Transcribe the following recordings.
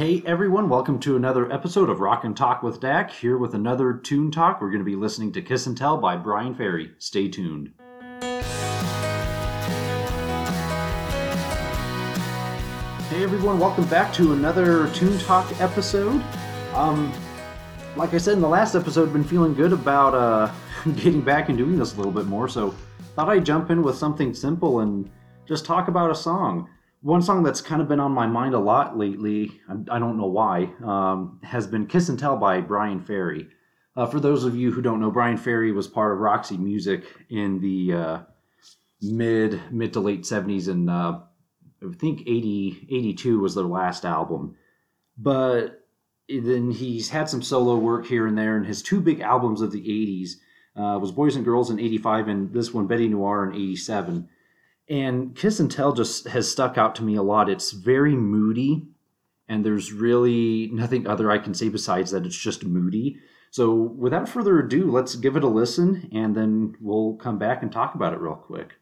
Hey everyone, welcome to another episode of Rock and Talk with Dak. Here with another Tune Talk. We're going to be listening to Kiss and Tell by Bryan Ferry. Stay tuned. Hey everyone, welcome back to another Tune Talk episode. Um, like I said in the last episode, I've been feeling good about uh, getting back and doing this a little bit more, so thought I'd jump in with something simple and just talk about a song. One song that's kind of been on my mind a lot lately, I, don't know why, um, has been Kiss and Tell by Bryan Ferry. Uh, for those of you who don't know, Bryan Ferry was part of Roxy Music in the uh, mid mid to late 70s, and uh, I think 80, 82 was their last album. But then he's had some solo work here and there, and his two big albums of the 80s uh, was Boys and Girls in 85, and this one, Bête Noire, in 87 and Kiss and Tell just has stuck out to me a lot. It's very moody, and there's really nothing other I can say besides that it's just moody. So, without further ado, let's give it a listen, and then we'll come back and talk about it real quick.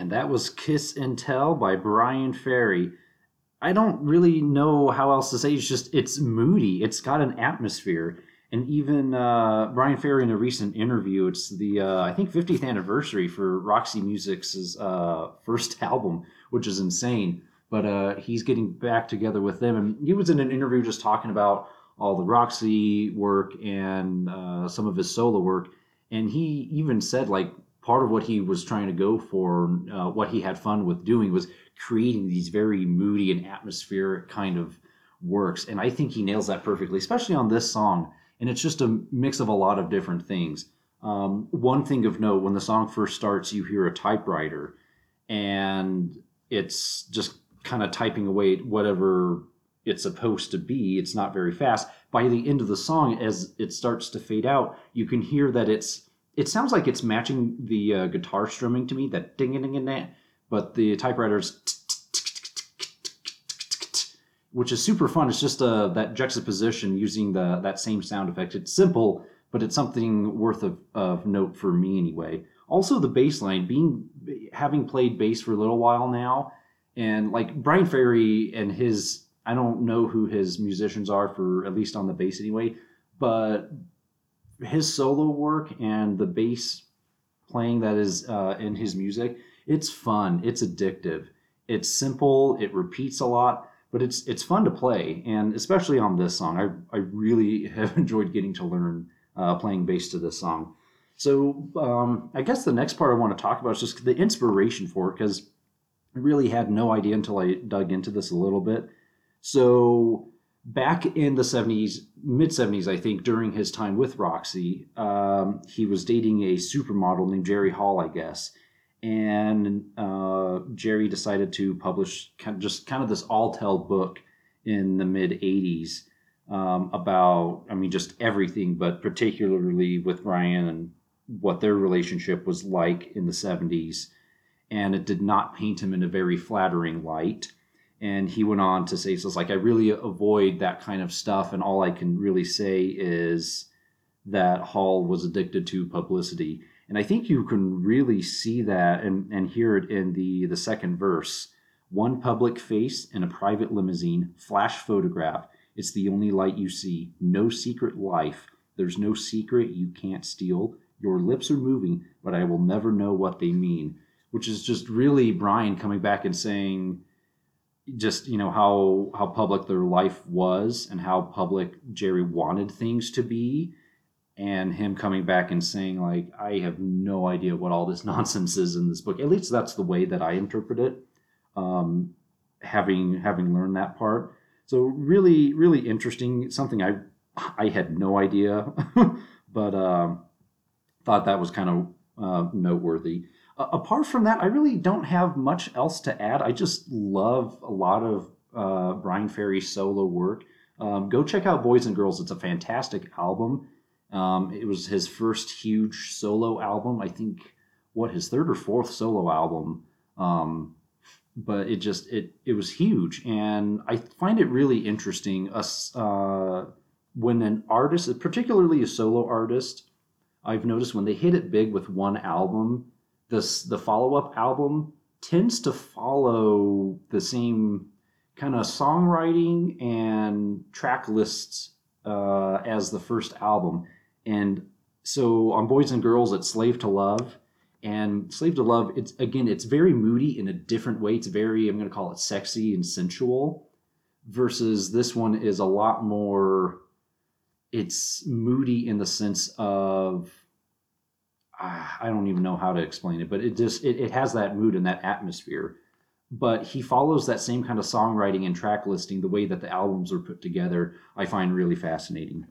And that was Kiss and Tell by Bryan Ferry. I don't really know how else to say. It's just it's moody. It's got an atmosphere, and even uh, Bryan Ferry in a recent interview, it's the uh, I think 50th anniversary for Roxy Music's uh, first album, which is insane. But uh, he's getting back together with them, and he was in an interview just talking about all the Roxy work and uh, some of his solo work, and he even said like part of what he was trying to go for, uh, what he had fun with doing, was creating these very moody and atmospheric kind of works. And I think he nails that perfectly, especially on this song. And it's just a mix of a lot of different things. Um, one thing of note when the song first starts, you hear a typewriter, and it's just kind of typing away whatever it's supposed to be. It's not very fast. By the end of the song, as it starts to fade out, you can hear that it's it sounds like it's matching the uh, guitar strumming to me, that ding ding ding ding, but the typewriter's which is super fun. It's just uh, that juxtaposition using the that same sound effect. It's simple, but it's something worth of, of note for me anyway. Also, the bass line, being having played bass for a little while now, and like Bryan Ferry and his, I don't know who his musicians are for at least on the bass anyway, but his solo work and the bass playing that is uh, in his music, it's fun. It's addictive. It's simple. It repeats a lot, but it's it's fun to play, and especially on this song, I I really have enjoyed getting to learn uh, playing bass to this song. So um, I guess the next part I want to talk about is just the inspiration for it because I really had no idea until I dug into this a little bit. So back in the 70s, mid 70s, I think, during his time with Roxy, um, he was dating a supermodel named Jerry Hall, I guess. And uh, Jerry decided to publish kind of just kind of this all tell book in the mid 80s um, about, I mean, just everything, but particularly with Bryan and what their relationship was like in the 70s. And it did not paint him in a very flattering light and he went on to say, "So it's like I really avoid that kind of stuff, and all I can really say is that Hall was addicted to publicity." And I think you can really see that and, and hear it in the the second verse. One public face in a private limousine, flash photograph. It's the only light you see. No secret life. There's no secret you can't steal. Your lips are moving, but I will never know what they mean. Which is just really Bryan coming back and saying, just you know how how public their life was and how public Jerry wanted things to be and him coming back and saying like I have no idea what all this nonsense is in this book. At least that's the way that I interpret it um, having having learned that part. So really really interesting something I I had no idea but uh, thought that was kind of uh, noteworthy apart from that, I really don't have much else to add. I just love a lot of uh, Bryan Ferry's solo work. Um, go check out Boys and Girls. It's a fantastic album. Um, it was his first huge solo album. I think what his third or fourth solo album. Um, but it just it it was huge, and I find it really interesting. Us uh, when an artist, particularly a solo artist, I've noticed when they hit it big with one album, this the follow-up album tends to follow the same kind of songwriting and track lists uh, as the first album. And so on boys and girls it's slave to love. And slave to love it's again it's very moody in a different way. It's very i'm going to call it sexy and sensual versus this one is a lot more it's moody in the sense of I don't even know how to explain it, but it just it, it has that mood and that atmosphere. But he follows that same kind of songwriting and track listing the way that the albums are put together. I find really fascinating.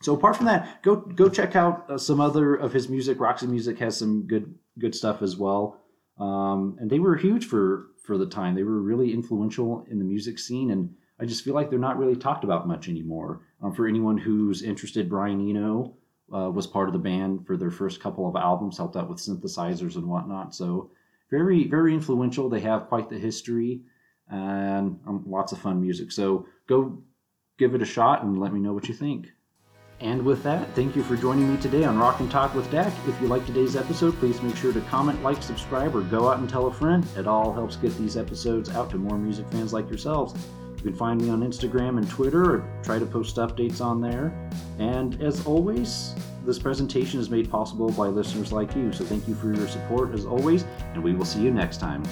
So apart from that, go go check out uh, some other of his music. Roxy Music has some good good stuff as well, um, and they were huge for for the time. They were really influential in the music scene, and I just feel like they're not really talked about much anymore. Um, for anyone who's interested, Brian Eno uh, was part of the band for their first couple of albums, helped out with synthesizers and whatnot. So very, very influential. They have quite the history and um, lots of fun music. So go give it a shot and let me know what you think. And with that, thank you for joining me today on Rock and Talk with Dak. If you like today's episode, please make sure to comment, like, subscribe, or go out and tell a friend. It all helps get these episodes out to more music fans like yourselves. You can find me on Instagram and Twitter, or try to post updates on there. And as always, this presentation is made possible by listeners like you. So thank you for your support as always, and we will see you next time.